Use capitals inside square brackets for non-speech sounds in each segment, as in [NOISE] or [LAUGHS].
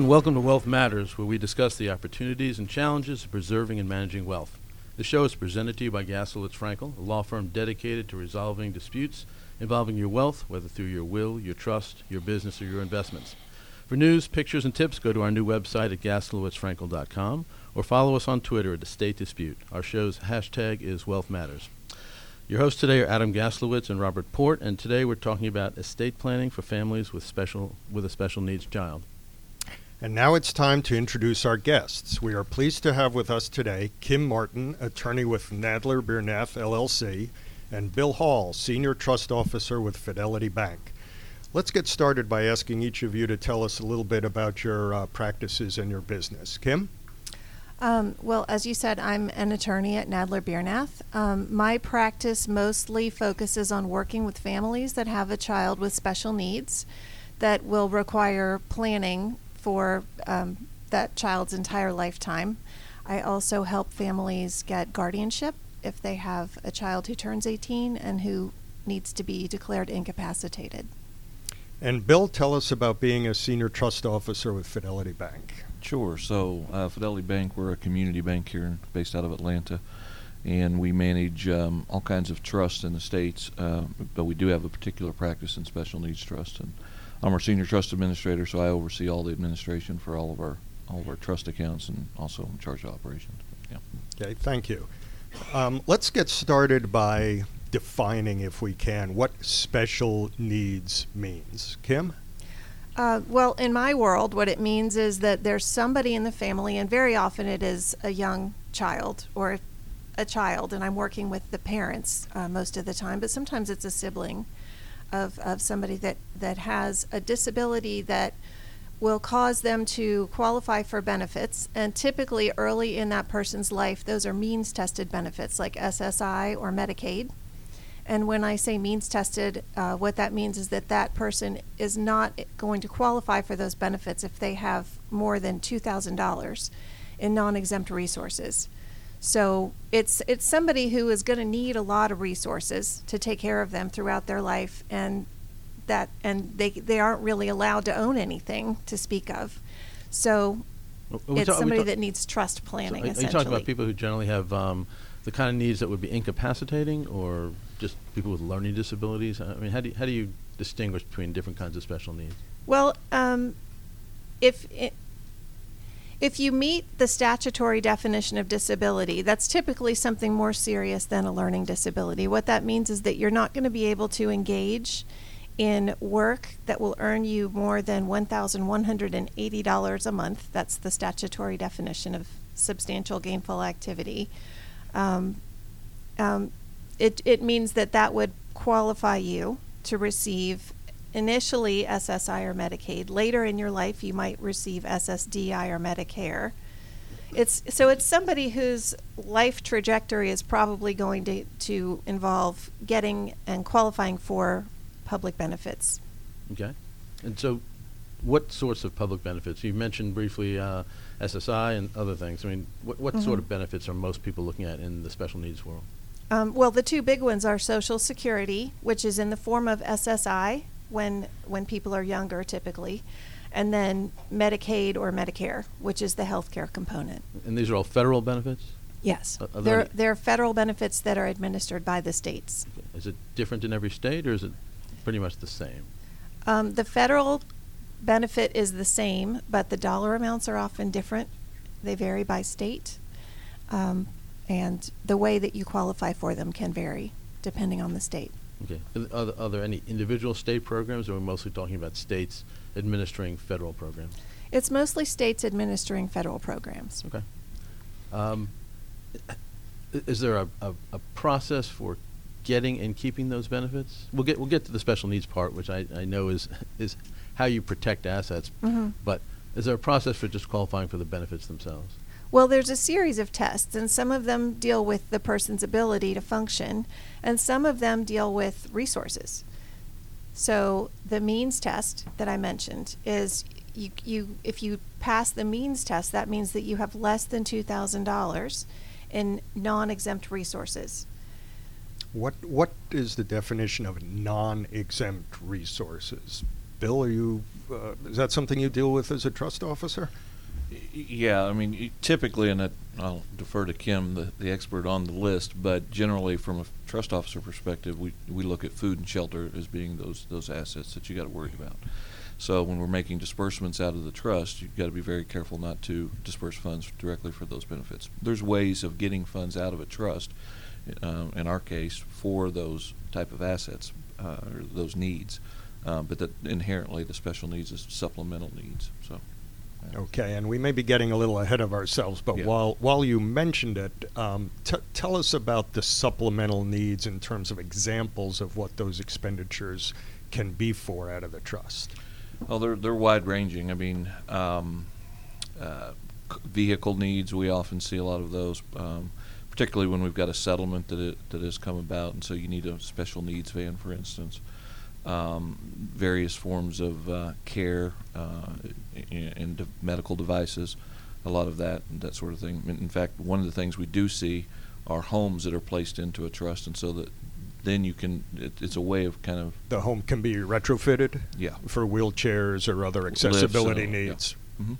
and welcome to Wealth Matters, where we discuss the opportunities and challenges of preserving and managing wealth. The show is presented to you by Gaslowitz Frankel, a law firm dedicated to resolving disputes involving your wealth, whether through your will, your trust, your business, or your investments. For news, pictures, and tips, go to our new website at gaslowitzfrankel.com or follow us on Twitter at Estate Dispute. Our show's hashtag is Wealth Matters. Your hosts today are Adam Gaslowitz and Robert Port, and today we're talking about estate planning for families with special with a special needs child. And now it's time to introduce our guests. We are pleased to have with us today Kim Martin, attorney with Nadler Biernath LLC, and Bill Hall, senior trust officer with Fidelity Bank. Let's get started by asking each of you to tell us a little bit about your uh, practices and your business. Kim? Um, well, as you said, I'm an attorney at Nadler Biernath. Um, my practice mostly focuses on working with families that have a child with special needs that will require planning for um, that child's entire lifetime. I also help families get guardianship if they have a child who turns 18 and who needs to be declared incapacitated. And Bill, tell us about being a senior trust officer with Fidelity Bank. Sure. So, uh, Fidelity Bank, we're a community bank here based out of Atlanta, and we manage um, all kinds of trusts in the states. Uh, but we do have a particular practice in special needs trust, and I'm our senior trust administrator, so I oversee all the administration for all of our all of our trust accounts and also in charge of operations. Yeah. Okay, thank you. Um, let's get started by defining, if we can, what special needs means. Kim? Uh, well, in my world, what it means is that there's somebody in the family, and very often it is a young child or a child, and I'm working with the parents uh, most of the time, but sometimes it's a sibling of, of somebody that, that has a disability that will cause them to qualify for benefits. And typically, early in that person's life, those are means tested benefits like SSI or Medicaid. And when I say means tested, uh, what that means is that that person is not going to qualify for those benefits if they have more than $2,000 in non exempt resources. So it's it's somebody who is going to need a lot of resources to take care of them throughout their life, and that and they they aren't really allowed to own anything to speak of. So it's we somebody talk- that needs trust planning. So are, are you talking about people who generally have um, the kind of needs that would be incapacitating, or just people with learning disabilities? I mean, how do you, how do you distinguish between different kinds of special needs? Well, um, if it, if you meet the statutory definition of disability, that's typically something more serious than a learning disability. What that means is that you're not going to be able to engage in work that will earn you more than $1,180 a month. That's the statutory definition of substantial gainful activity. Um, um, it, it means that that would qualify you to receive initially SSI or Medicaid. Later in your life, you might receive SSDI or Medicare. It's so it's somebody whose life trajectory is probably going to, to involve getting and qualifying for public benefits. Okay, and so what sorts of public benefits? You mentioned briefly uh, SSI and other things. I mean, what, what sort Mhm. of benefits are most people looking at in the special needs world? Um, well, the two big ones are Social Security, which is in the form of SSI when when people are younger, typically, and then Medicaid or Medicare, which is the health care component. And these are all federal benefits. Yes, Are- are there they're any- they're federal benefits that are administered by the states. Is it different in every state, or is it pretty much the same? Um, the federal benefit is the same, but the dollar amounts are often different. They vary by state, um, and the way that you qualify for them can vary depending on the state. Okay. Are, th- are, there, are there any individual state programs, or are we mostly talking about states administering federal programs? It's mostly states administering federal programs. Okay. Um, i- is there a, a, a process for getting and keeping those benefits? We'll get we'll get to the special needs part, which I, I know is [LAUGHS] is how you protect assets. Mhm. But is there a process for just qualifying for the benefits themselves? Well, there's a series of tests, and some of them deal with the person's ability to function, and some of them deal with resources. So the means test that I mentioned is you, you if you pass the means test, that means that you have less than two thousand dollars in non-exempt resources. What What is the definition of non-exempt resources? Bill, are you? Uh, is that something you deal with as a trust officer? Yeah, I mean, typically, and I'll defer to Kim, the, the expert on the list, but generally, from a trust officer perspective, we, we look at food and shelter as being those, those assets that you got to worry about. So when we're making disbursements out of the trust, you've got to be very careful not to disperse funds directly for those benefits. There's ways of getting funds out of a trust, uh, in our case, for those type of assets, uh, or those needs. Uh, but that inherently, the special needs is supplemental needs, so. Okay, and we may be getting a little ahead of ourselves, but Yeah. while while you mentioned it, um, t- tell us about the supplemental needs in terms of examples of what those expenditures can be for out of the trust. Well, they're they're wide ranging. I mean, um, uh, c- vehicle needs we often see a lot of those, um, particularly when we've got a settlement that it, that has come about, and so you need a special needs van, for instance. Um, various forms of uh, care uh, and, and de- medical devices, a lot of that that sort of thing. In in fact, one of the things we do see are homes that are placed into a trust, and so that then you can. It, it's a way of kind of The home can be retrofitted yeah for wheelchairs or other Lifts, accessibility uh, yeah. needs. hmm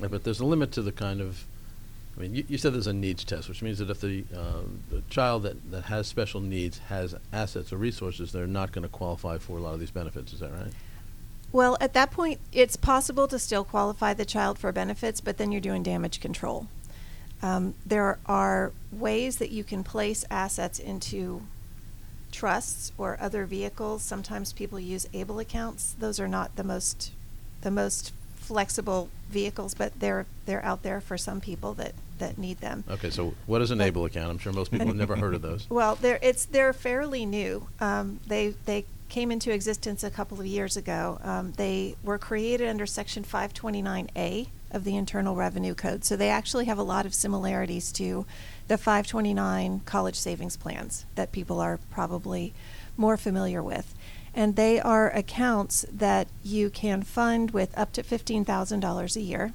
Yeah, But there's a limit to the kind of, I mean, you, you said there's a needs test, which means that if the, uh, the child that, that has special needs has assets or resources, they're not going to qualify for a lot of these benefits. Is that right? Well, at that point, it's possible to still qualify the child for benefits, but then you're doing damage control. Um, there are ways that you can place assets into trusts or other vehicles. Sometimes people use able accounts. Those are not the most the most flexible vehicles, but they're they're out there for some people that that need them. Okay, so what is an ABLE account? I'm sure most people have never heard of those. [LAUGHS] Well, they're it's they're fairly new. Um, they they came into existence a couple of years ago. Um, they were created under Section 529A of the Internal Revenue Code, so they actually have a lot of similarities to the 529 college savings plans that people are probably more familiar with. And they are accounts that you can fund with up to $15,000 a year.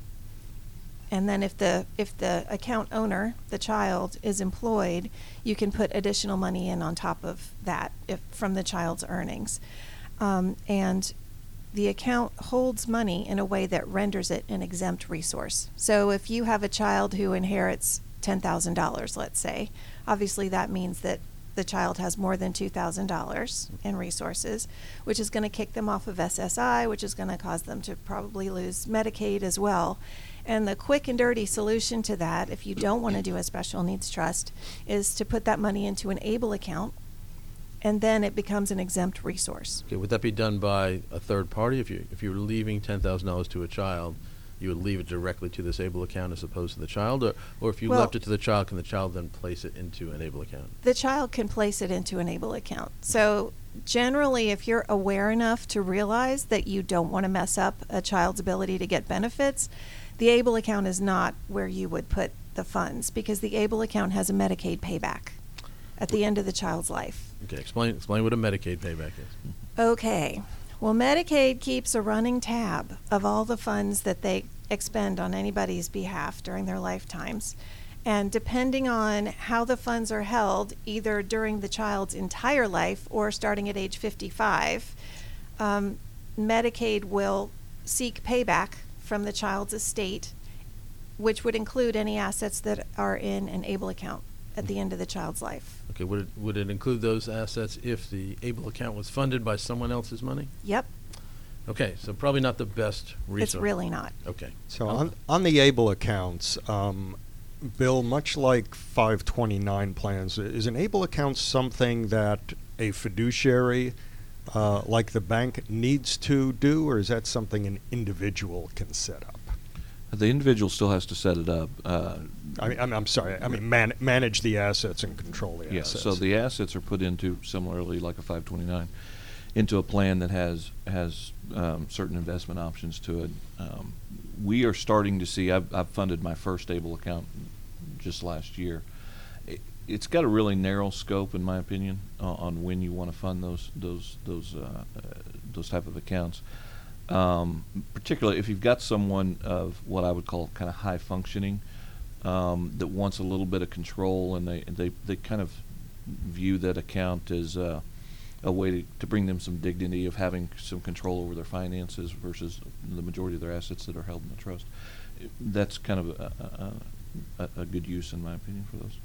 And then if the if the account owner, the child, is employed, you can put additional money in on top of that if from the child's earnings. Um, and the account holds money in a way that renders it an exempt resource. So if you have a child who inherits $10,000, let's say, obviously that means that the child has more than $2,000 in resources, which is going to kick them off of SSI, which is going to cause them to probably lose Medicaid as well. And the quick and dirty solution to that, if you don't want to do a special needs trust, is to put that money into an ABLE account, and then it becomes an exempt resource. Okay, would that be done by a third party? If you if you were leaving ten thousand dollars to a child, you would leave it directly to this ABLE account as opposed to the child, or or if you Well- left it to the child, can the child then place it into an ABLE account? the child can place it into an ABLE account. So generally, if you're aware enough to realize that you don't want to mess up a child's ability to get benefits, the ABLE account is not where you would put the funds because the ABLE account has a Medicaid payback at the end of the child's life. Okay, explain explain what a Medicaid payback is. Okay. Well, Medicaid keeps a running tab of all the funds that they expend on anybody's behalf during their lifetimes. And depending on how the funds are held, either during the child's entire life or starting at age 55, um, Medicaid will seek payback from the child's estate, which would include any assets that are in an ABLE account at the end of the child's life. Okay, would it would it include those assets if the ABLE account was funded by someone else's money? Yep, Okay, so probably not the best resource. it's really not. Okay. So on, on the ABLE accounts, um, Bill, much like 529 plans, is an ABLE account something that a fiduciary, uh, like the bank, needs to do, or is that something an individual can set up? The individual still has to set it up. Uh, I mean, I'm, I'm sorry, I mean, man, manage the assets and control the yeah, assets. so the assets are put into similarly like a 529, into a plan that has has um, certain investment options to it. Um, we are starting to see. I've, I've funded my first able account just last year. It, it's got a really narrow scope, in my opinion, uh, on when you want to fund those those those uh, uh, those type of accounts. Um, particularly if you've got someone of what I would call kind of high functioning um, that wants a little bit of control, and they they they kind of view that account as uh, a way to, to bring them some dignity of having some control over their finances versus the majority of their assets that are held in the trust. That's kind of a, a, a good use, in my opinion, for those.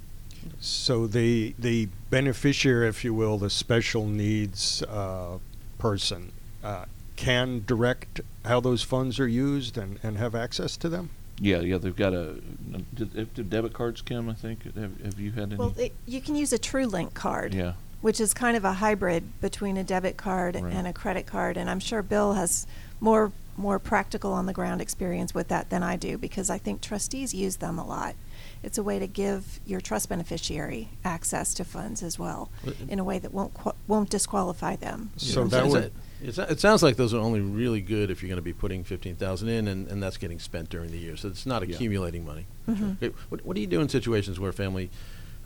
So the the beneficiary, if you will, the special needs uh, person, uh, can direct how those funds are used and, and have access to them. Yeah, yeah, they've got a, did, do debit cards, Kim, I think, have, have you had any? Well, it, you can use a TrueLink card. Yeah. Which is kind of a hybrid between a debit card Right. and a credit card, and I'm sure Bill has more more practical on the ground experience with that than I do because I think trustees use them a lot. It's a way to give your trust beneficiary access to funds as well, in a way that won't qu- won't disqualify them. So that would- it's- it sounds like those are only really good if you're going to be putting fifteen thousand in, and, and that's getting spent during the year. So it's not Yeah. accumulating money. Mhm. Okay, What, what do you do in situations where a family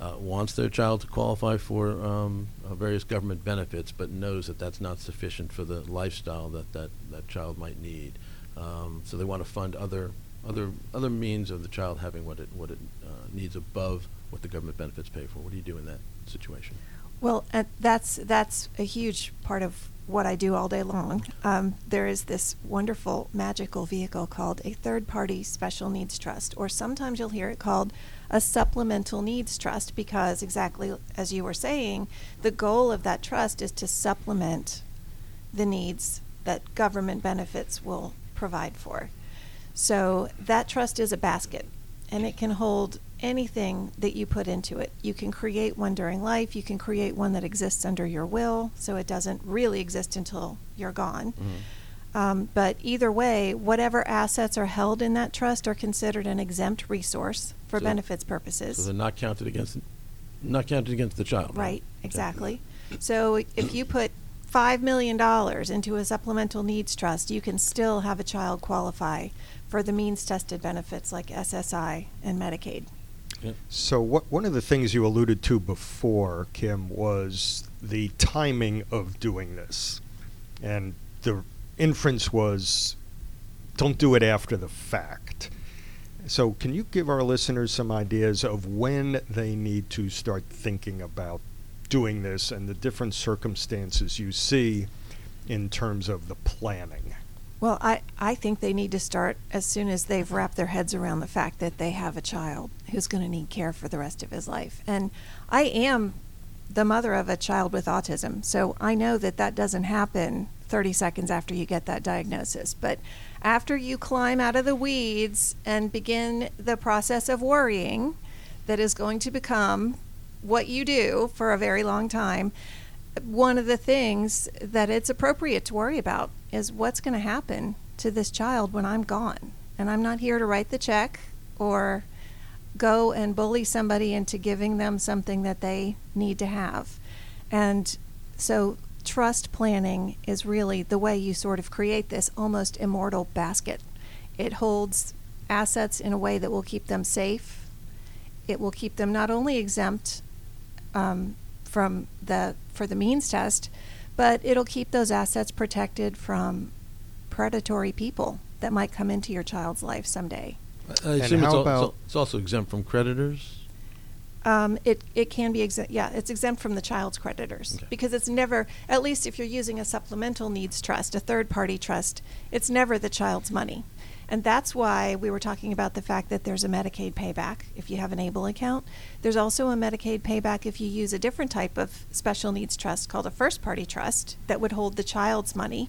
uh, wants their child to qualify for um, uh, various government benefits, but knows that that's not sufficient for the lifestyle that that, that child might need? Um, so they want to fund other other other means of the child having what it what it uh, needs above what the government benefits pay for. What do you do in that situation? Well, and that's that's a huge part of what I do all day long. Um, there is this wonderful magical vehicle called a third-party special needs trust, or sometimes you'll hear it called a supplemental needs trust, because exactly as you were saying, the goal of that trust is to supplement the needs that government benefits will provide for. So that trust is a basket, and it can hold anything that you put into it. You can create one during life, you can create one that exists under your will, so it doesn't really exist until you're gone. Mhm. Um, but either way, whatever assets are held in that trust are considered an exempt resource for So- benefits purposes. So they're not counted against, not counted against the child. Right, Okay. exactly. So if you put five million dollars into a supplemental needs trust, you can still have a child qualify for the means tested benefits like SSI and Medicaid. Yeah. So what one of the things you alluded to before, Kim, was the timing of doing this, and the inference was, don't do it after the fact. So can you give our listeners some ideas of when they need to start thinking about doing this and the different circumstances you see in terms of the planning? Well, I, I think they need to start as soon as they've wrapped their heads around the fact that they have a child who's going to need care for the rest of his life. And I am the mother of a child with autism, so I know that that doesn't happen 30 seconds after you get that diagnosis. But after you climb out of the weeds and begin the process of worrying that is going to become what you do for a very long time, one of the things that it's appropriate to worry about is what's going to happen to this child when I'm gone. And I'm not here to write the check or go and bully somebody into giving them something that they need to have. And so trust planning is really the way you sort of create this almost immortal basket. It holds assets in a way that will keep them safe. It will keep them not only exempt um, from the for the means test, but it'll keep those assets protected from predatory people that might come into your child's life someday. I And assume it's, how al- about- it's also exempt from creditors. Um, it, it can be exempt, yeah, it's exempt from the child's creditors. Okay. Because it's never, at least if you're using a supplemental needs trust, a third party trust, it's never the child's money. And that's why we were talking about the fact that there's a Medicaid payback if you have an ABLE account. There's also a Medicaid payback if you use a different type of special needs trust called a first party trust that would hold the child's money.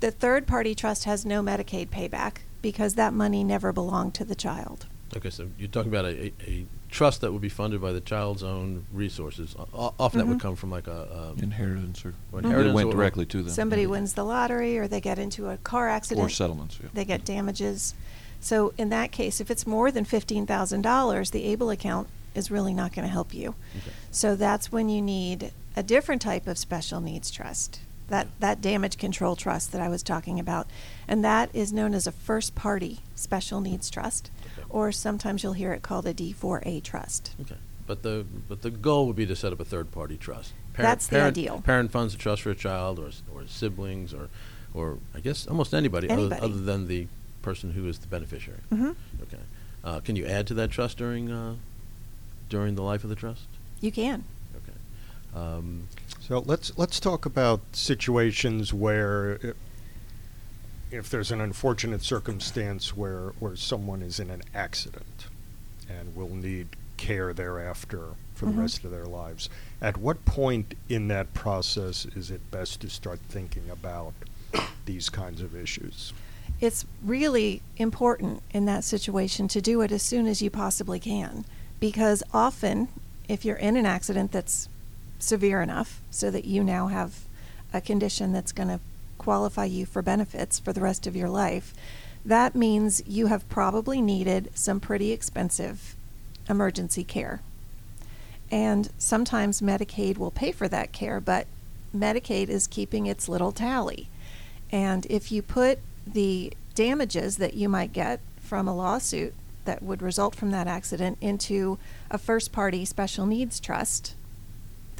The third party trust has no Medicaid payback because that money never belonged to the child. Okay, so you're talking about a, a, trust that would be funded by the child's own resources. O- o- often that would Mhm. come from like a, a Inheritance or, Or it inheritance went or- directly to them. Somebody Mhm. wins the lottery or they get into a car accident. Or settlements, yeah. They get damages. So in that case, if it's more than fifteen thousand dollars, the ABLE account is really not going to help you. Okay. So that's when you need a different type of special needs trust. That that damage control trust that I was talking about, and that is known as a first party special needs trust, Okay. Or sometimes you'll hear it called a D4A trust. Okay, but the but the goal would be to set up a third party trust. That's the parent, ideal. Parent funds a trust for a child, or or siblings, or or I guess almost anybody, Anybody. Other, other than the person who is the beneficiary. Mhm. Okay, uh, can you add to that trust during uh, during the life of the trust? You can. Okay. Um, So let's let's talk about situations where i- if there's an unfortunate circumstance where where someone is in an accident and will need care thereafter for Mhm. the rest of their lives. At what point in that process is it best to start thinking about these kinds of issues? It's really important in that situation to do it as soon as you possibly can. Because often, if you're in an accident that's severe enough so that you now have a condition that's going to qualify you for benefits for the rest of your life, that means you have probably needed some pretty expensive emergency care. And sometimes Medicaid will pay for that care, but Medicaid is keeping its little tally. And if you put the damages that you might get from a lawsuit that would result from that accident into a first party special needs trust,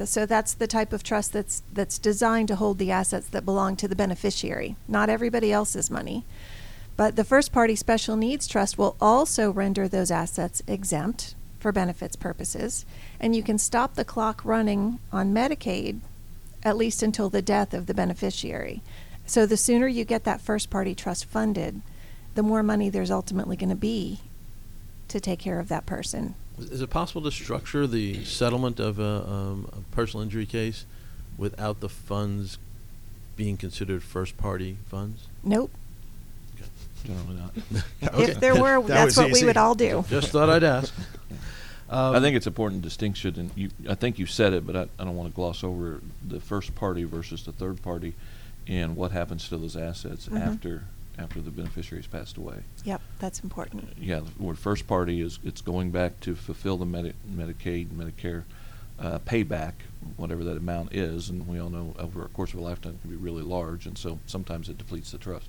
so that's the type of trust that's that's designed to hold the assets that belong to the beneficiary, not everybody else's money. But the first party special needs trust will also render those assets exempt for benefits purposes, and you can stop the clock running on Medicaid at least until the death of the beneficiary. So the sooner you get that first party trust funded, the more money there's ultimately going to be to take care of that person. Is it possible to structure the settlement of a, um, a personal injury case without the funds being considered first-party funds? Nope. Generally not. [LAUGHS] Okay. If there were, That that's was what we easy. would all do. Just thought I'd ask. Um, [LAUGHS] I think it's important distinction, and you, I think you said it, but I, I don't want to gloss over the first party versus the third party, and what happens to those assets Mhm. after after the beneficiary's passed away. Yep, that's important. Yeah, the word first party is it's going back to fulfill the Medi- Medicaid, Medicare uh, payback, whatever that amount is, and we all know over a course of a lifetime it can be really large, and so sometimes it depletes the trust.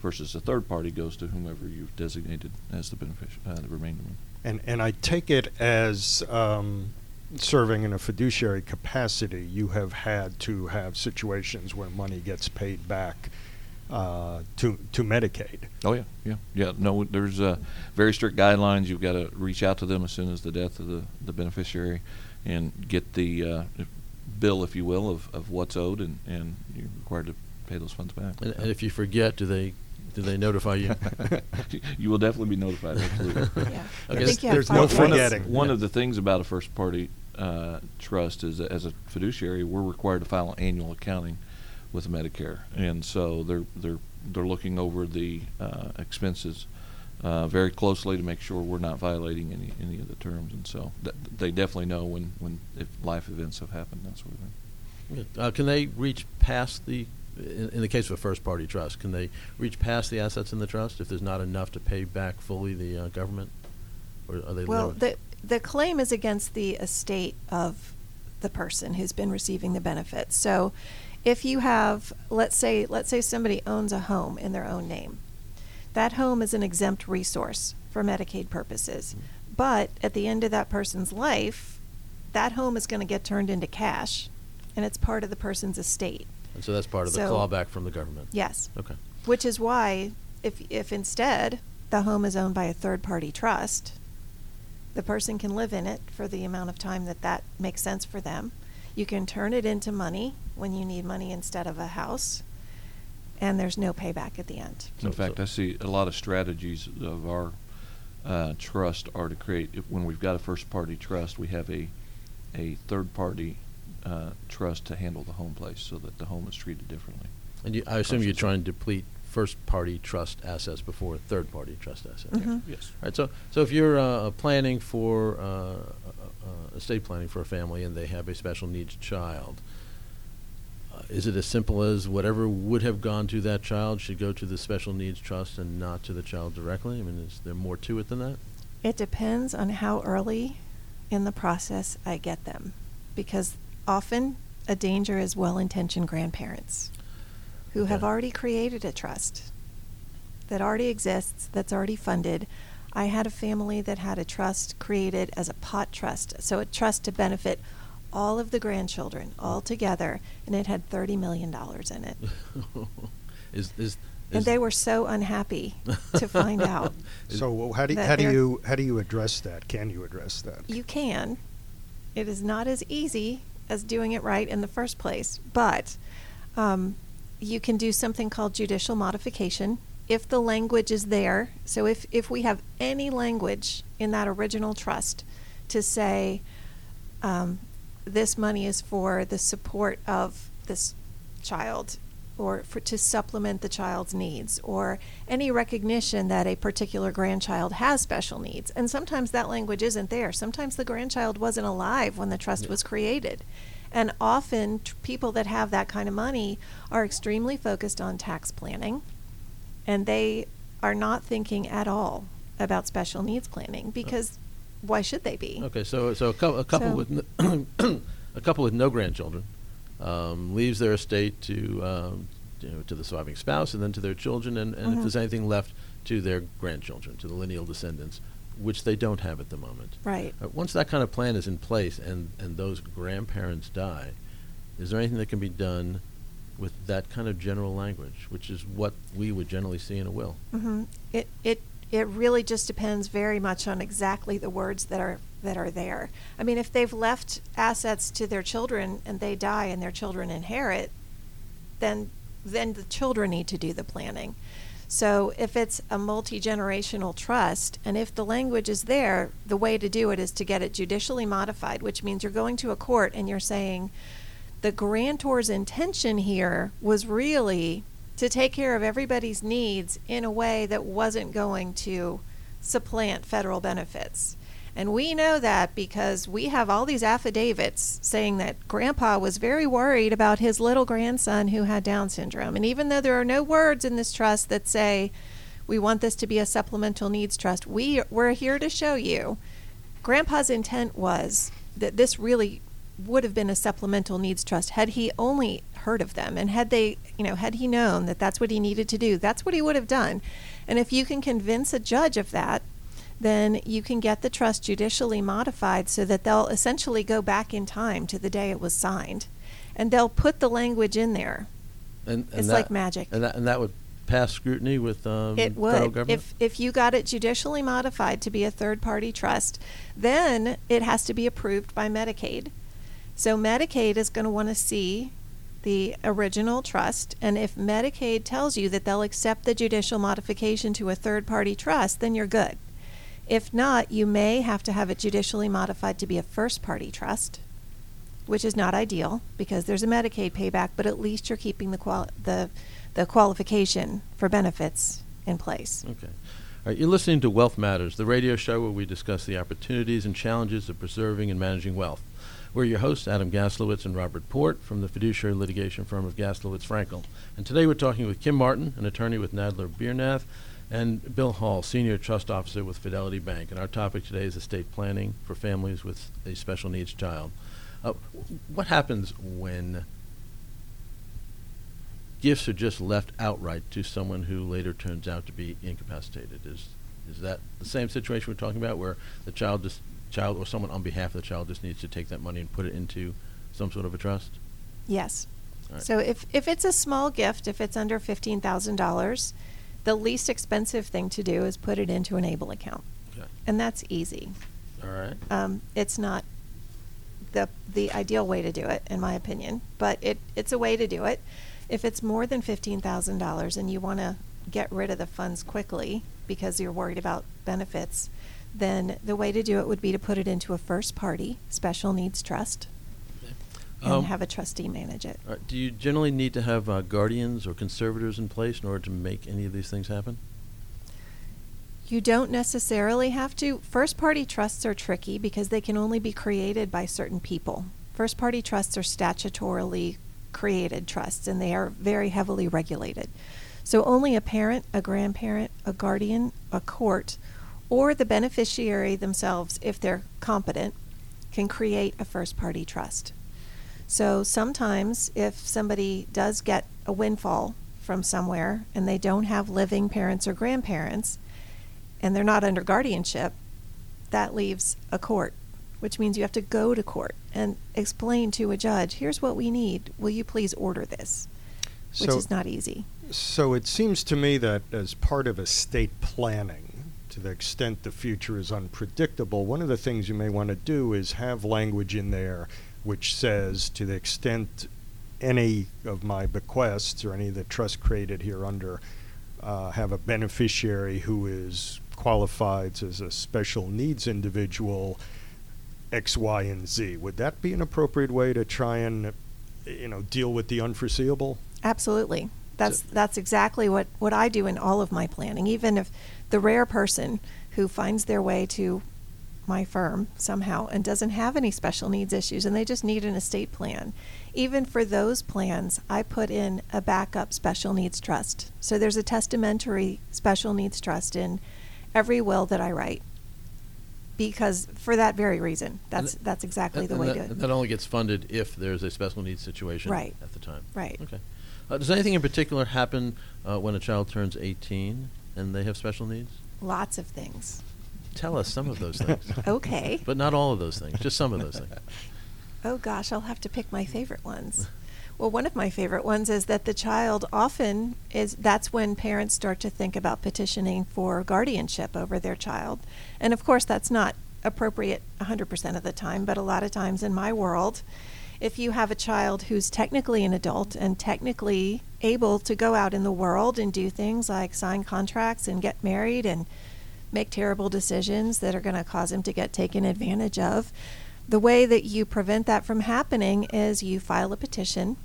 Versus the third party goes to whomever you've designated as the beneficiary, uh, the remainder. And and I take it as um, serving in a fiduciary capacity, you have had to have situations where money gets paid back uh, to to Medicaid. Oh yeah, yeah, yeah. No, there's uh, very strict guidelines. You've got to reach out to them as soon as the death of the, the beneficiary, and get the uh, bill, if you will, of, of what's owed, and, and you're required to pay those funds back. And, and if you forget, do they do they notify you? [LAUGHS] you will definitely be notified. Absolutely. [LAUGHS] Yeah. I Okay, think there's no days. one of, forgetting. one Yeah. of the things about a first party uh, trust is as a fiduciary, we're required to file an annual accounting with Medicare, and so they're they're they're looking over the uh, expenses uh, very closely to make sure we're not violating any any of the terms, and so th- they definitely know when when if life events have happened, that sort of thing. Uh, can they reach past the, in, in the case of a first-party trust, can they reach past the assets in the trust if there's not enough to pay back fully the uh, government, or are they Well, limited? the, the claim is against the estate of the person who's been receiving the benefits. So if you have, let's say, let's say somebody owns a home in their own name. That home is an exempt resource for Medicaid purposes. Mm-hmm. But at the end of that person's life, that home is going to get turned into cash, and it's part of the person's estate. and so that's part of the clawback from the government. Yes. Okay. Which is why, if, if instead the home is owned by a third party trust, the person can live in it for the amount of time that that makes sense for them. You can turn it into money when you need money instead of a house, and there's no payback at the end. In So- fact, so- I see a lot of strategies of our uh, trust are to create. If, when we've got a first-party trust, we have a a third-party uh, trust to handle the home place, so that the home is treated differently. And you, I assume you're trying to deplete first-party trust assets before third-party trust assets. Mhm. Yes. All right. So, so if you're uh, planning for uh, estate planning for a family and they have a special needs child, uh, is it as simple as whatever would have gone to that child should go to the special needs trust and not to the child directly? I mean, is there more to it than that? It depends on how early in the process I get them, because often a danger is well intentioned grandparents who have already created a trust that already exists, that's already funded. I had a family that had a trust created as a pot trust, so a trust to benefit all of the grandchildren all together, and it had $30 million in it. [LAUGHS] is is And they were so unhappy to find [LAUGHS] out. Is- So how do that how do you how do you address that? Can you address that? You can. It is not as easy as doing it right in the first place. But um, you can do something called judicial modification if the language is there. So if, if we have any language in that original trust to say um, this money is for the support of this child or for to supplement the child's needs or any recognition that a particular grandchild has special needs and sometimes that language isn't there sometimes the grandchild wasn't alive when the trust Yeah. was created and often t- people that have that kind of money are extremely focused on tax planning and they are not thinking at all about special needs planning because why should they be Okay, so so a, cou- a couple So- with n- [COUGHS] a couple with no grandchildren um, leaves their estate to um, you know, to the surviving spouse and then to their children, and, and if Mhm. there's anything left to their grandchildren, to the lineal descendants, which they don't have at the moment. right Uh, once that kind of plan is in place and and those grandparents die, is there anything that can be done with that kind of general language, which is what we would generally see in a will? hmm It it it really just depends very much on exactly the words that are that are there. I mean, if they've left assets to their children and they die and their children inherit, then then the children need to do the planning. So if it's a multi generational trust and if the language is there, the way to do it is to get it judicially modified, which means you're going to a court and you're saying the grantor's intention here was really to take care of everybody's needs in a way that wasn't going to supplant federal benefits. And we know that because we have all these affidavits saying that grandpa was very worried about his little grandson who had Down syndrome. And even though there are no words in this trust that say we want this to be a supplemental needs trust, we, we're here to show you grandpa's intent was that this really would have been a supplemental needs trust had he only heard of them and had they you know had he known that that's what he needed to do that's what he would have done and if you can convince a judge of that then you can get the trust judicially modified so that they'll essentially go back in time to the day it was signed and they'll put the language in there And, and It's that- like magic. And that and that would pass scrutiny with um, It federal would. government. If, if you got it judicially modified to be a third party trust, then it has to be approved by Medicaid. So Medicaid is going to want to see the original trust, and if Medicaid tells you that they'll accept the judicial modification to a third party trust, then you're good. If not, you may have to have it judicially modified to be a first party trust, which is not ideal because there's a Medicaid payback, but at least you're keeping the qual- the the qualification for benefits in place. Okay. All right, you're listening to Wealth Matters, the radio show where we discuss the opportunities and challenges of preserving and managing wealth. We're your hosts, Adam Gaslowitz and Robert Port from the fiduciary litigation firm of Gaslowitz Frankel. And today we're talking with Kim Martin, an attorney with Nadler Biernath, and Bill Hall, senior trust officer with Fidelity Bank. And our topic today is estate planning for families with a special needs child. Uh, what happens when gifts are just left outright to someone who later turns out to be incapacitated. Is is that the same situation we're talking about, where the child just child or someone on behalf of the child just needs to take that money and put it into some sort of a trust? Yes. Right. So if, if it's a small gift, if it's under $15,000, the least expensive thing to do is put it into an ABLE account. Okay. And that's easy. All right. Um, it's not the the ideal way to do it, in my opinion, but it, it's a way to do it. If it's more than fifteen thousand dollars and you want to get rid of the funds quickly because you're worried about benefits, then the way to do it would be to put it into a first party special needs trust and Um, have a trustee manage it. right, Do you generally need to have uh, guardians or conservators in place in order to make any of these things happen? You don't necessarily have to. First party trusts are tricky because they can only be created by certain people. First party trusts are statutorily created trusts and they are very heavily regulated. So only a parent, a grandparent, a guardian, a court, or the beneficiary themselves, if they're competent, can create a first party trust. So sometimes, if somebody does get a windfall from somewhere and they don't have living parents or grandparents, and they're not under guardianship, that leaves a court, which means you have to go to court and explain to a judge, here's what we need. Will you please order this? Which So- is not easy. So it seems to me that as part of estate planning, to the extent the future is unpredictable, one of the things you may want to do is have language in there which says to the extent any of my bequests or any of the trust created here under uh, have a beneficiary who is qualified as a special needs individual, X, Y, and Z. Would that be an appropriate way to try and, you know, deal with the unforeseeable? Absolutely. That's So- that's exactly what, what I do in all of my planning. Even if the rare person who finds their way to my firm somehow and doesn't have any special needs issues and they just need an estate plan. Even for those plans, I put in a backup special needs trust. So there's a testamentary special needs trust in every will that I write. Because for that very reason. That's And- that's exactly and- the and way that, to that only gets funded if there's a special needs situation Right. at the time. Right. Okay. Uh, does anything in particular happen uh, when a child turns 18 and they have special needs? lots of things. Tell us some of those things. [LAUGHS] Okay. But not all of those things, just some of those things. [LAUGHS] Oh gosh, I'll have to pick my favorite ones. Well, one of my favorite ones is that the child often is that's when parents start to think about petitioning for guardianship over their child. And of course, that's not appropriate 100% of the time, but a lot of times in my world, if you have a child who's technically an adult and technically able to go out in the world and do things like sign contracts and get married and make terrible decisions that are going to cause him to get taken advantage of, the way that you prevent that from happening is you file a petition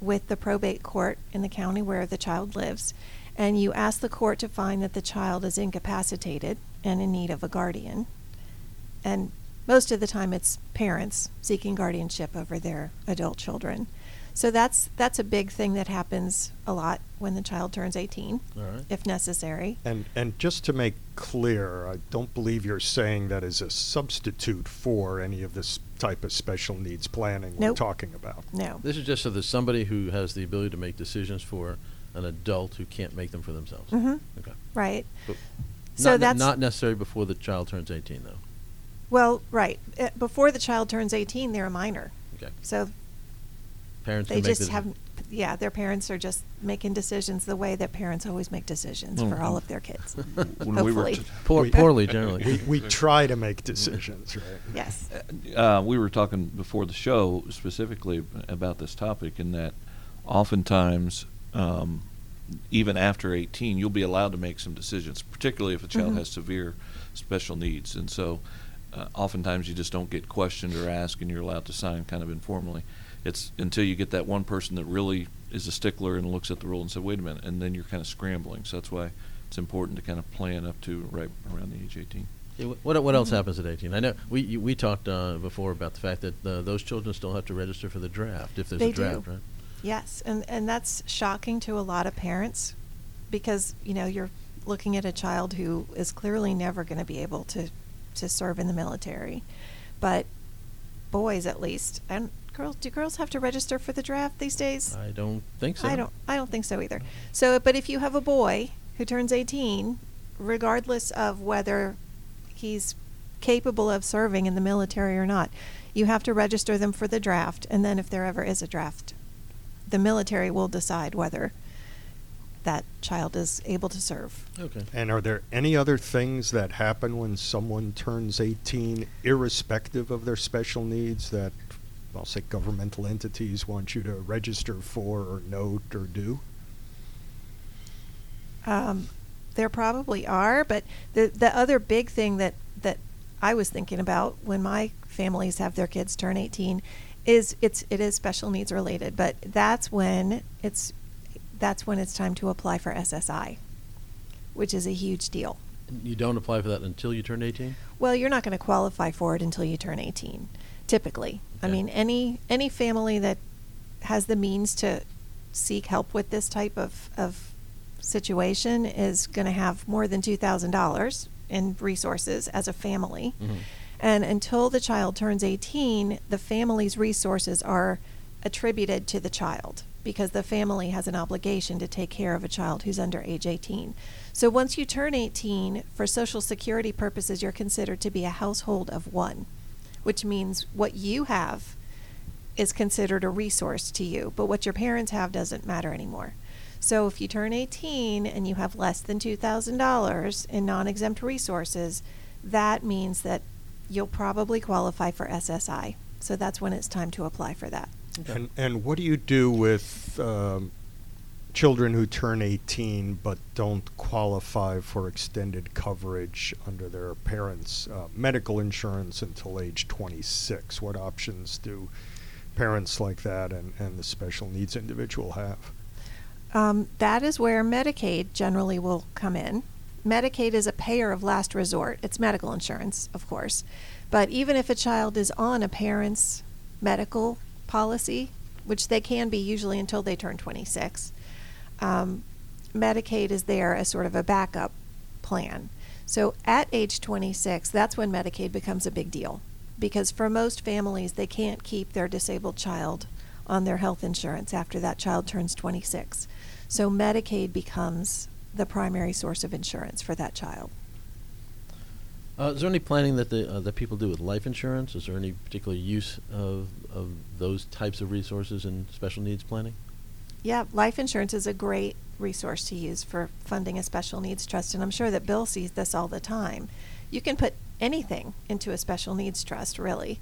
with the probate court in the county where the child lives, and you ask the court to find that the child is incapacitated and in need of a guardian. And most of the time, it's parents seeking guardianship over their adult children. So that's that's a big thing that happens a lot when the child turns 18, All right. if necessary. And and just to make clear, I don't believe you're saying that is a substitute for any of this type of special needs planning we're talking about. No. This is just so there's somebody who has the ability to make decisions for an adult who can't make them for themselves. Mhm. Okay. Right. But So not, that's not necessarily before the child turns 18, though. Well, right. Uh, Before the child turns 18, they're a minor. Okay. So Parents they can make just the- haven't yeah their parents are just making decisions the way that parents always make decisions for Mhm. all of their kids [LAUGHS] When we were hopefully t- Poor, We- poorly, generally. We, we try to make decisions, right? yes Uh, we were talking before the show specifically about this topic, and that oftentimes, um, even after 18, you'll be allowed to make some decisions, particularly if a child Mhm. has severe special needs. And so, uh, oftentimes, you just don't get questioned or asked, and you're allowed to sign kind of informally. It's until you get that one person that really is a stickler and looks at the rule and says, "Wait a minute," and then you're kind of scrambling. So that's why it's important to kind of plan up to right around the age 18. Yeah, What, what else happens at 18? I know we we talked uh, before about the fact that uh, those children still have to register for the draft if there's They a draft, do. right? yes and and that's shocking to a lot of parents because you know you're looking at a child who is clearly never going to be able to to serve in the military but boys at least and girls do girls have to register for the draft these days I don't think so. I don't. I don't think so either. So, but if you have a boy who turns 18, regardless of whether he's capable of serving in the military or not, you have to register them for the draft, and then if there ever is a draft, the military will decide whether that child is able to serve. Okay. And are there any other things that happen when someone turns 18, irrespective of their special needs, that I'll say governmental entities want you to register for or note or do? Um, there probably are, but the the other big thing that that I was thinking about when my families have their kids turn 18 is it's it is special needs related, but that's when it's that's when it's time to apply for SSI, which is a huge deal. You don't apply for that until you turn 18? Well, you're not going to qualify for it until you turn 18, typically. I mean, any any family that has the means to seek help with this type of, of situation is going to have more than $2,000 in resources as a family. Mhm. And until the child turns 18, the family's resources are attributed to the child because the family has an obligation to take care of a child who's under age 18. So once you turn 18, for Social Security purposes, you're considered to be a household of one, which means what you have is considered a resource to you, but what your parents have doesn't matter anymore. So if you turn 18 and you have less than $2,000 in non exempt resources, that means that you'll probably qualify for SSI, So that's when it's time to apply for that. And, and what do you do with um, children who turn 18 but don't qualify for extended coverage under their parents' uh, medical insurance until age 26? What options do parents like that and, and the special needs individual have? Um, that is where Medicaid generally will come in. Medicaid is a payer of last resort. It's medical insurance, of course. But even if a child is on a parent's medical policy, which they can be usually until they turn 26, um, Medicaid is there as sort of a backup plan. So at age 26, that's when Medicaid becomes a big deal. Because for most families, they can't keep their disabled child on their health insurance after that child turns 26. So Medicaid becomes the primary source of insurance for that child. Uh, is there any planning that the uh, that people do with life insurance? Is there any particular use of of those types of resources in special needs planning? Yeah, life insurance is a great resource to use for funding a special needs trust, and I'm sure that Bill sees this all the time. You can put anything into a special needs trust, really.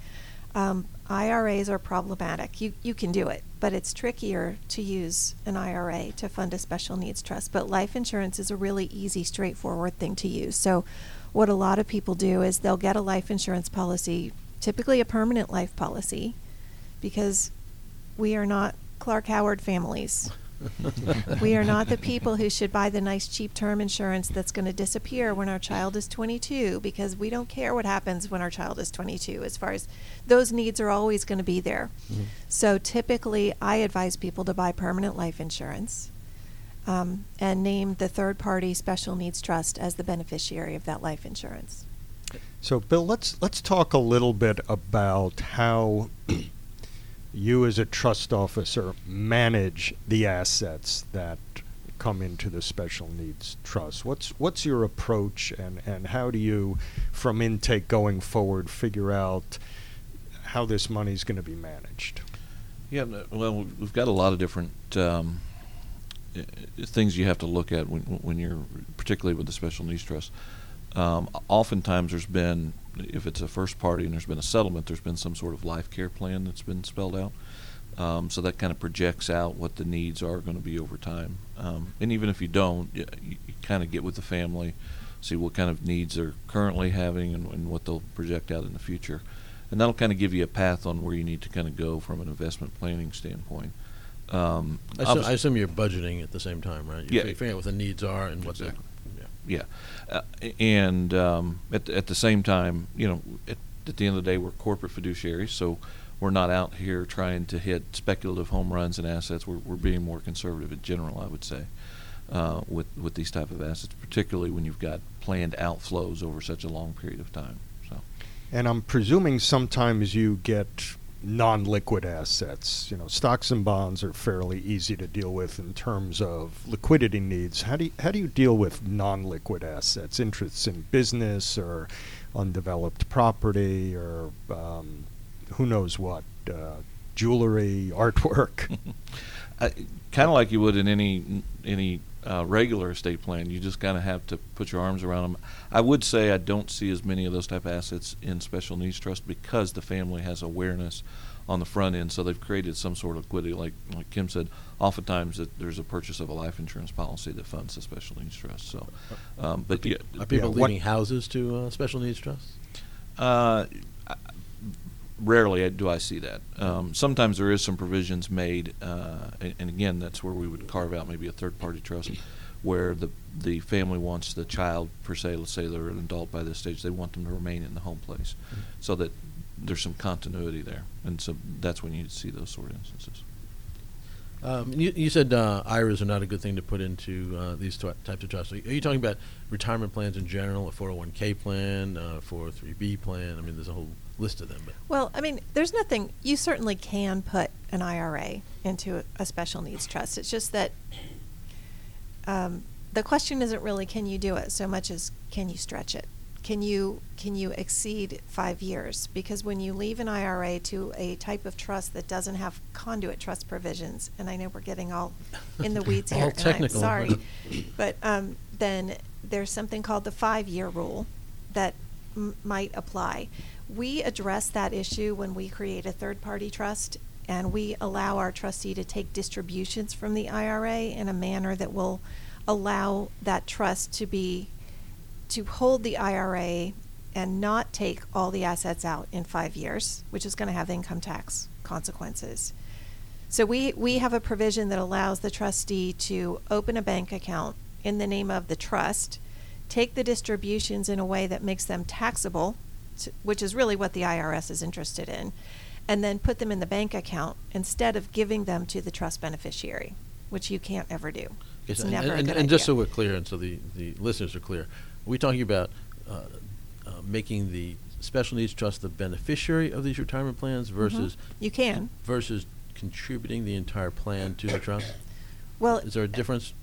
Um, IRAs are problematic. You you can do it, but it's trickier to use an IRA to fund a special needs trust. But life insurance is a really easy, straightforward thing to use. So, what a lot of people do is they'll get a life insurance policy, typically a permanent life policy, because we are not Clark Howard families. [LAUGHS] we are not the people who should buy the nice cheap term insurance that's going to disappear when our child is 22 because we don't care what happens when our child is 22 as far as those needs are always going to be there. Mhm. So typically I advise people to buy permanent life insurance um, and named the third party special needs trust as the beneficiary of that life insurance. So, Bill, let's let's talk a little bit about how [CLEARS THROAT] you, as a trust officer, manage the assets that come into the special needs trust. What's what's your approach, and and how do you, from intake going forward, figure out how this money is going to be managed? Yeah, well, we've got a lot of different um, i- i- things you have to look at when, when you're, particularly with the special needs trust. Um, oftentimes, there's been, if it's a first party and there's been a settlement, there's been some sort of life care plan that's been spelled out. Um, so that kind of projects out what the needs are going to be over time. Um, and even if you don't, you, you kind of get with the family, see what kind of needs they're currently having and, and what they'll project out in the future. And that'll kind of give you a path on where you need to kind of go from an investment planning standpoint. Um, I assume, I assume you're budgeting at the same time, right? Yeah. You're figuring out what the needs are and what Exactly. the yeah. Yeah, uh, and um, at the, at the same time, you know, at, at the end of the day, we're corporate fiduciaries, so we're not out here trying to hit speculative home runs and assets. We're, we're being more conservative in general, I would say, uh, with with these type of assets, particularly when you've got planned outflows over such a long period of time. So. And I'm presuming sometimes you get non-liquid assets. You know, stocks and bonds are fairly easy to deal with in terms of liquidity needs. How do you, how do you deal with non-liquid assets, interests in business or undeveloped property or um, who knows what, uh, jewelry, [LAUGHS] artwork? [LAUGHS] kind of like you would in any any uh, regular estate plan, you just kind of have to put your arms around them. I would say I don't see as many of those type of assets in special needs trust because the family has awareness on the front end, so they've created some sort of liquidity. Like like Kim said, oftentimes that there's a purchase of a life insurance policy that funds the special needs trust. So, um, but yeah, Are people what- leaving houses to uh, special needs trusts? uh, rarely do I see that. Um, sometimes there is some provisions made, uh, and, and again, that's where we would carve out maybe a third-party trust, where the the family wants the child per se. Let's say they're an adult by this stage, they want them to remain in the home place, so that there's some continuity there, and so that's when you see those sort of instances. Um, you, you said uh, IRAs are not a good thing to put into uh, these tw- types of trusts. Are you talking about retirement plans in general, a 401k plan, uh, 403b plan? I mean, there's a whole list of them. But Well, I mean, there's nothing, you certainly can put an IRA into a, a special needs trust. It's just that um, the question isn't really can you do it so much as can you stretch it? Can you can you exceed five years? Because when you leave an IRA to a type of trust that doesn't have conduit trust provisions, and I know we're getting all in the [LAUGHS] weeds here, and I'm sorry, [LAUGHS] but um, then there's something called the five-year rule that m- might apply. We address that issue when we create a third-party trust, and we allow our trustee to take distributions from the IRA in a manner that will allow that trust to be, to hold the IRA and not take all the assets out in five years, which is going to have income tax consequences. So we, we have a provision that allows the trustee to open a bank account in the name of the trust, take the distributions in a way that makes them taxable, to- which is really what the IRS is interested in, and then put them in the bank account instead of giving them to the trust beneficiary, which you can't ever do. Yes, It's and- never a good and just so we're clear, and so the, the listeners are clear, we're we talking about uh, uh, making the special needs trust the beneficiary of these retirement plans versus Mm-hmm. You can. versus contributing the entire plan to the trust? Well, Is there a difference?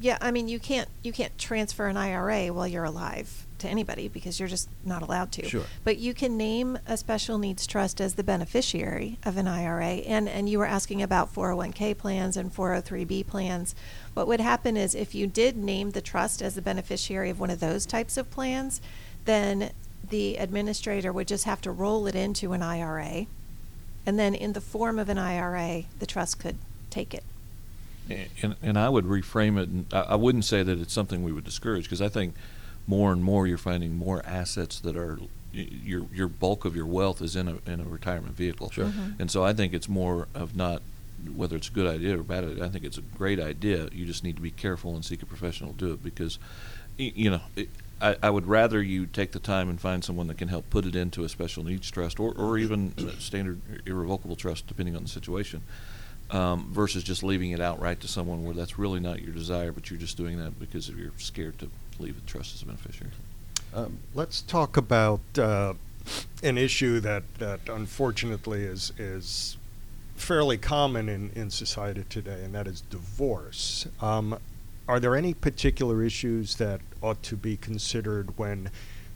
Yeah, I mean, you can't you can't transfer an IRA while you're alive to anybody because you're just not allowed to. Sure. But you can name a special needs trust as the beneficiary of an IRA, and and you were asking about 401k plans and 403b plans. What would happen is if you did name the trust as the beneficiary of one of those types of plans, then the administrator would just have to roll it into an IRA, and then in the form of an IRA, the trust could take it. And, and I would reframe it, and I, I wouldn't say that it's something we would discourage, because I think more and more you're finding more assets that are, your, your bulk of your wealth is in a, in a retirement vehicle. Sure. Mhm. And so I think it's more of not whether it's a good idea or bad idea. I think it's a great idea. You just need to be careful and seek a professional to do it because, you know, it, I, I would rather you take the time and find someone that can help put it into a special needs trust or, or even a standard irrevocable trust, depending on the situation, um, versus just leaving it outright to someone where that's really not your desire, but you're just doing that because you're scared to leave the trust as a beneficiary. Um, Let's talk about uh, an issue that, that unfortunately is, is fairly common in, in society today, and that is divorce. Um, are there any particular issues that ought to be considered when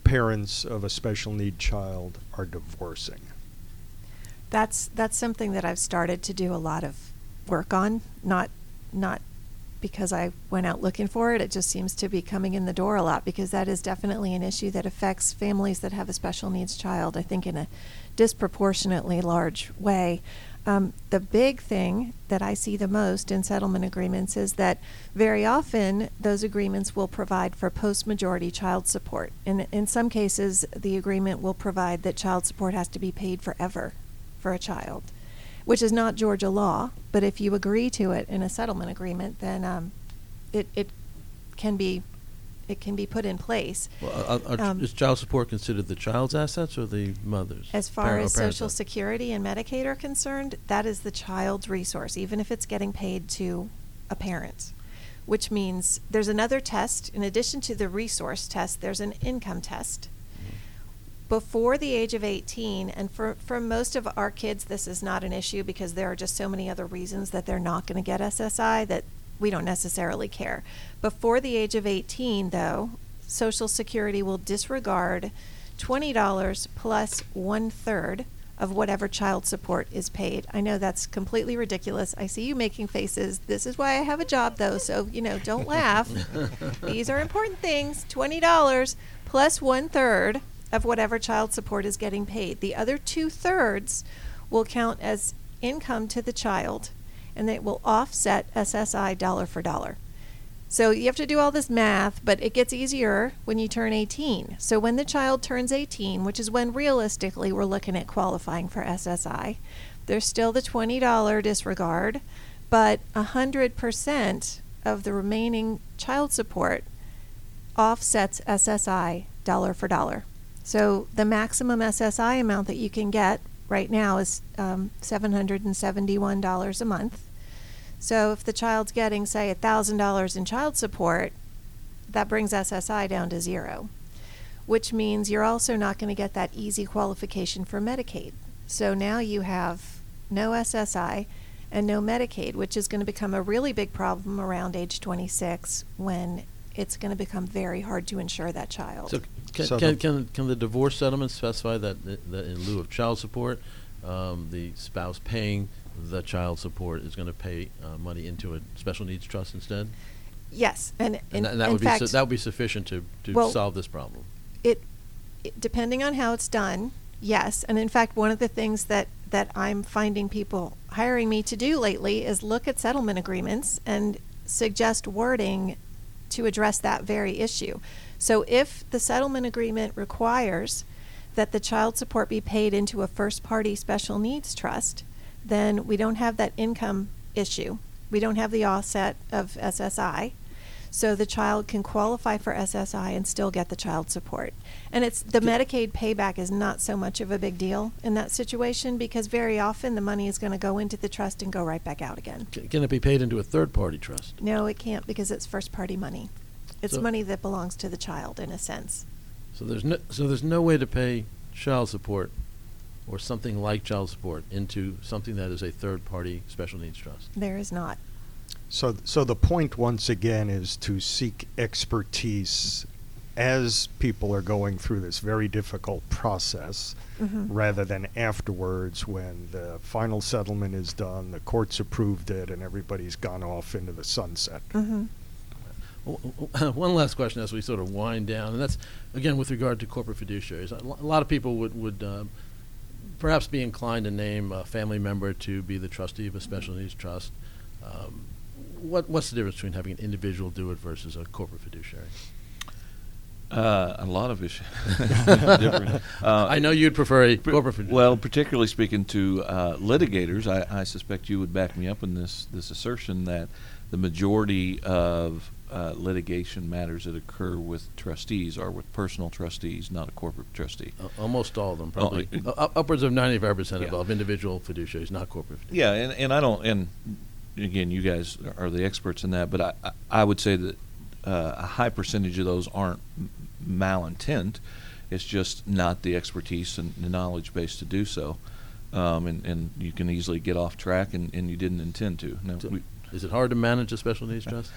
parents of a special need child are divorcing? That's that's something that I've started to do a lot of work on. Not not because I went out looking for it. It just seems to be coming in the door a lot because that is definitely an issue that affects families that have a special needs child. I think in a disproportionately large way. Um, the big thing that I see the most in settlement agreements is that very often those agreements will provide for post majority child support. And in some cases, the agreement will provide that child support has to be paid forever for a child, which is not Georgia law. But if you agree to it in a settlement agreement, then um, it, it can be it can be put in place. well, are- are- Um, is child support considered the child's assets or the mother's? As far or as Social assets? Security and Medicaid are concerned, that is the child's resource, even if it's getting paid to a parent. Which means there's another test, in addition to the resource test, there's an income test. Before the age of 18, and for, for most of our kids, this is not an issue because there are just so many other reasons that they're not going to get SSI that we don't necessarily care. Before the age of 18, though, Social Security will disregard $20 plus one third of whatever child support is paid. I know that's completely ridiculous. I see you making faces. This is why I have a job, though, so, you know, don't laugh. [LAUGHS] These are important things. $20 plus one third of whatever child support is getting paid. The other two thirds will count as income to the child, and it will offset SSI dollar for dollar. So you have to do all this math, but it gets easier when you turn 18. So when the child turns 18, which is when realistically we're looking at qualifying for SSI, there's still the $20 disregard, but 100% of the remaining child support offsets SSI dollar for dollar. So the maximum SSI amount that you can get right now is um, $771 a month. So if the child's getting, say, $1,000 in child support, that brings SSI down to zero, which means you're also not going to get that easy qualification for Medicaid. So now you have no SSI and no Medicaid, which is going to become a really big problem around age 26 when it's going to become very hard to insure that child. So can, So can, the- can, can the divorce settlement specify that, that in lieu of child support, um, the spouse paying the child support is going to pay uh, money into a special needs trust instead? yes, and, in, And, that, and that in would be fact, su- that would be sufficient to, to Well- solve this problem. it depending on how it's done, yes. And in fact, one of the things that that I'm finding people hiring me to do lately is look at settlement agreements and suggest wording to address that very issue. So if the settlement agreement requires that the child support be paid into a first party special needs trust, then we don't have that income issue. We don't have the offset of SSI. So the child can qualify for SSI and still get the child support. And it's the Medicaid payback is not so much of a big deal in that situation because very often the money is going to go into the trust and go right back out again. Can it be paid into a third-party trust? No, it can't because it's first party money. It's So- money that belongs to the child in a sense. So there's no, so there's no way to pay child support or something like child support into something that is a third-party special needs trust. There is not. So, so the point once again is to seek expertise as people are going through this very difficult process, Mhm. rather than afterwards when the final settlement is done, the courts approved it, and everybody's gone off into the sunset. hmm W- w- [LAUGHS] One last question as we sort of wind down, and that's again with regard to corporate fiduciaries. A lot of people would would um, perhaps be inclined to name a family member to be the trustee of a special needs trust. Um, what what's the difference between having an individual do it versus a corporate fiduciary? Uh, a lot of issues. [LAUGHS] Different. Uh, [LAUGHS] I know you'd prefer a Pr- corporate fiduciary. Well, particularly speaking to uh, litigators, I, I suspect you would back me up in this this assertion that the majority of uh, litigation matters that occur with trustees are with personal trustees, not a corporate trustee. Uh, almost all of them, probably uh, upwards of ninety-five percent Yeah. involve individual fiduciaries, not corporate. Fiduciaries. Yeah, and, and I don't, and again, you guys are the experts in that, but I, I- would say that uh, a high percentage of those aren't m- malintent. It's just not the expertise and the knowledge base to do so. Um, and, and you can easily get off track and, and you didn't intend to. Now, So, we, is it hard to manage a special needs trust?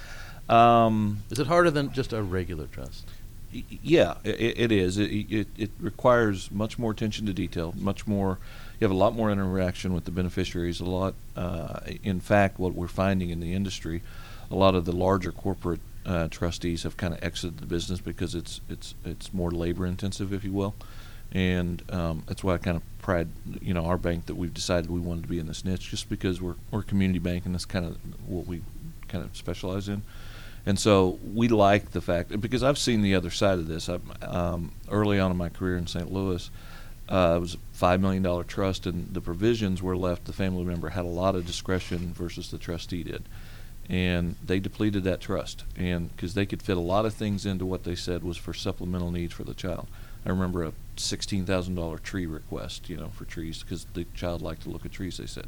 um, Is it harder than just a regular trust? Y- Yeah, i- i- it is. It, it, it requires much more attention to detail, much more. You have a lot more interaction with the beneficiaries. A lot, uh, in fact, what we're finding in the industry, a lot of the larger corporate uh, trustees have kind of exited the business because it's it's it's more labor intensive, if you will, and um, that's why I kind of pride, you know, our bank that we've decided we wanted to be in this niche, just because we're we're a community bank and that's kind of what we kind of specialize in. And so we like the fact because I've seen the other side of this. I, um, early on in my career in St. Louis, uh, it was a five million dollar trust, and the provisions were left. The family member had a lot of discretion versus the trustee did, and they depleted that trust, and because they could fit a lot of things into what they said was for supplemental needs for the child. I remember a sixteen thousand dollar tree request, you know, for trees because the child liked to look at trees. They said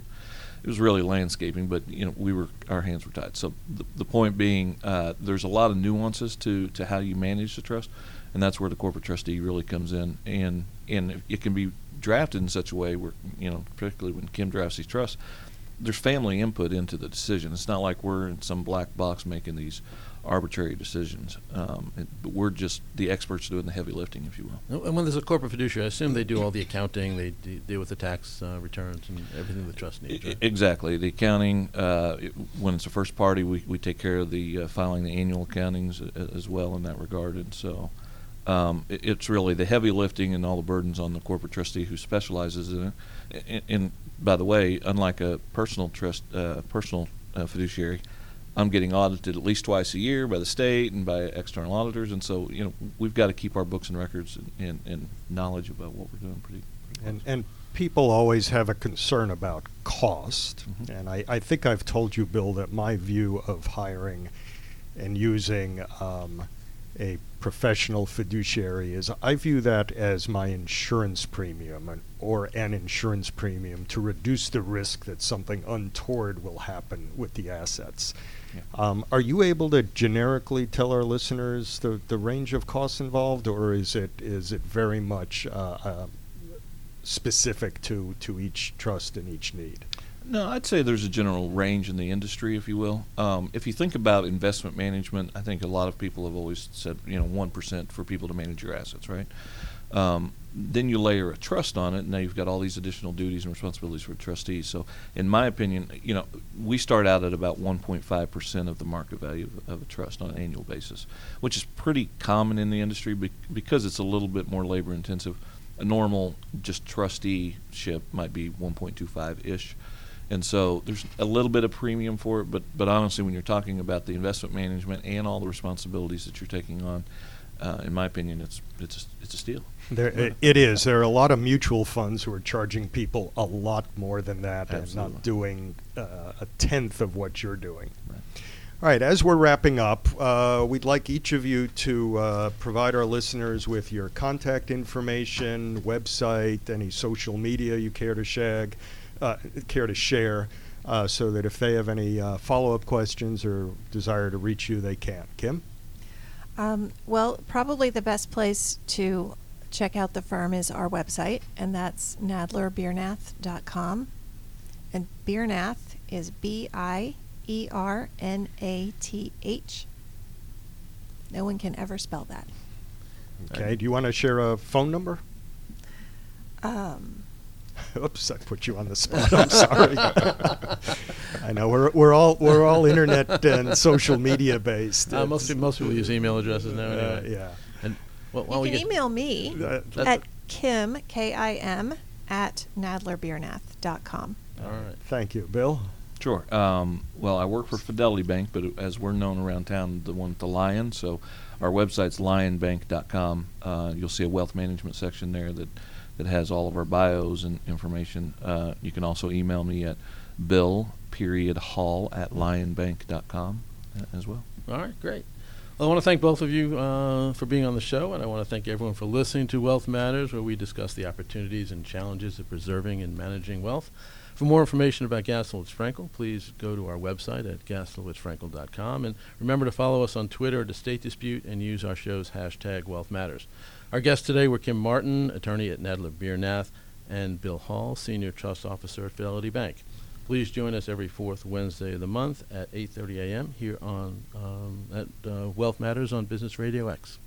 it was really landscaping, but you know we were our hands were tied. So the, the point being, uh, there's a lot of nuances to to how you manage the trust, and that's where the corporate trustee really comes in, and and it can be drafted in such a way where you know, particularly when Kim drafts these trusts, there's family input into the decision. It's not like we're in some black box making these arbitrary decisions. Um, it, but we're just the experts doing the heavy lifting, if you will. And when there's a corporate fiduciary, I assume they do all the accounting, they de- deal with the tax uh, returns and everything the trust needs, right? Exactly. The accounting, uh, it- when it's a first party, we, we take care of the uh, filing the annual accountings a- as well in that regard. And so um, it, it's really the heavy lifting and all the burdens on the corporate trustee who specializes in it. And, and by the way, unlike a personal trust, uh, personal uh, fiduciary, I'm getting audited at least twice a year by the state and by external auditors. And so, you know, we've got to keep our books and records and, and, and knowledge about what we're doing pretty, pretty And, and people always have a concern about cost. Mhm. And I, I think I've told you, Bill, that my view of hiring and using um, a professional fiduciary is I view that as my insurance premium and, or an insurance premium to reduce the risk that something untoward will happen with the assets. Yeah. Um, are you able to generically tell our listeners the, the range of costs involved, or is it is it very much uh, uh, specific to, to each trust and each need? No, I'd say there's a general range in the industry, if you will. Um, if you think about investment management, I think a lot of people have always said, you know, one percent for people to manage your assets, right? Um, then you layer a trust on it, and now you've got all these additional duties and responsibilities for trustees. So, in my opinion, you know, we start out at about 1.5 percent of the market value of, a trust on an annual basis, which is pretty common in the industry bec- because it's a little bit more labor intensive. A normal just trusteeship might be 1.25 ish. And so there's a little bit of premium for it, but, but honestly, when you're talking about the investment management and all the responsibilities that you're taking on, uh, in my opinion, it's it's a, it's a steal. There, it is. There are a lot of mutual funds who are charging people a lot more than that and not doing uh, a tenth of what you're doing. Right. All right, as we're wrapping up, uh, we'd like each of you to uh, provide our listeners with your contact information, website, any social media you care to shag, uh, care to share, uh, so that if they have any uh, follow-up questions or desire to reach you, they can. Kim? Um, well, probably the best place to check out the firm is our website, and that's nadlerbiernath.com. And Biernath is B I E R N A T H. No one can ever spell that. Okay. Do you want to share a phone number? Um, [LAUGHS] Oops, I put you on the spot. I'm sorry. [LAUGHS] I know we're we're all we're all internet and social media based. Uh, most, people, most people use email addresses now. Uh, yeah. And well, why you we can get- email me That- That's at it. Kim, K I M, at nadlerbiernath.com. All right. Thank you, Bill. Sure. Um, well, I work for Fidelity Bank, but as we're known around town, the one with the lion. So our website's lionbank.com. Uh, you'll see a wealth management section there that, that has all of our bios and information. Uh, you can also email me at bill period hall at lionbank.com uh, as well. All right, great. Well, I want to thank both of you uh, for being on the show, and I want to thank everyone for listening to Wealth Matters, where we discuss the opportunities and challenges of preserving and managing wealth. For more information about Gaslowitz Frankel, please go to our website at gaslowitzfrankel.com. And remember to follow us on Twitter at Estate Dispute and use our show's hashtag Wealth Matters. Our guests today were Kim Martin, attorney at Nadler Beer and Bill Hall, senior trust officer at Fidelity Bank. Please join us every fourth Wednesday of the month at 8:30 a.m. here on um, at uh, Wealth Matters on Business Radio X.